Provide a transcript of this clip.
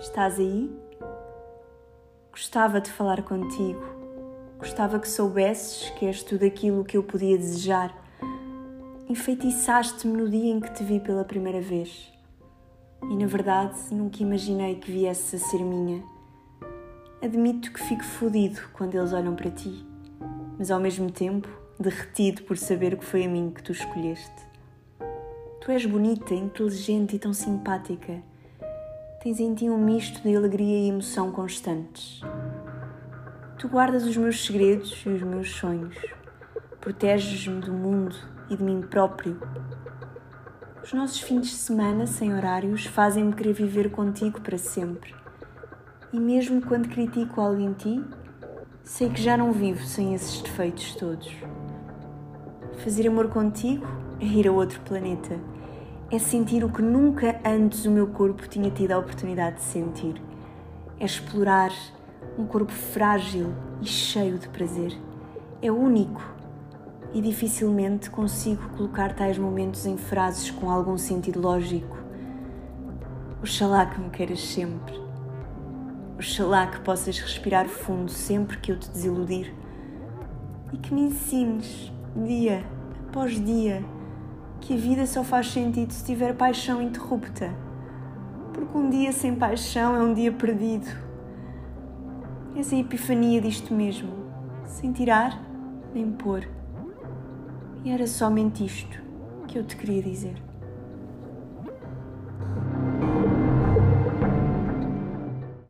Estás aí? Gostava de falar contigo. Gostava que soubesses que és tudo aquilo que eu podia desejar. Enfeitiçaste-me no dia em que te vi pela primeira vez. E na verdade nunca imaginei que viesse a ser minha. Admito que fico fodido quando eles olham para ti, mas ao mesmo tempo derretido por saber que foi a mim que tu escolheste. Tu és bonita, inteligente e tão simpática tens em ti um misto de alegria e emoção constantes. Tu guardas os meus segredos e os meus sonhos, proteges-me do mundo e de mim próprio. Os nossos fins de semana sem horários fazem-me querer viver contigo para sempre. E mesmo quando critico algo em ti, sei que já não vivo sem esses defeitos todos. Fazer amor contigo é ir a outro planeta é sentir o que nunca antes o meu corpo tinha tido a oportunidade de sentir. É explorar um corpo frágil e cheio de prazer. É único e dificilmente consigo colocar tais momentos em frases com algum sentido lógico. Oxalá que me queiras sempre. Oxalá que possas respirar fundo sempre que eu te desiludir e que me ensines, dia após dia, que a vida só faz sentido se tiver paixão interrupta. Porque um dia sem paixão é um dia perdido. Essa é a epifania disto mesmo. Sem tirar nem pôr. E era somente isto que eu te queria dizer.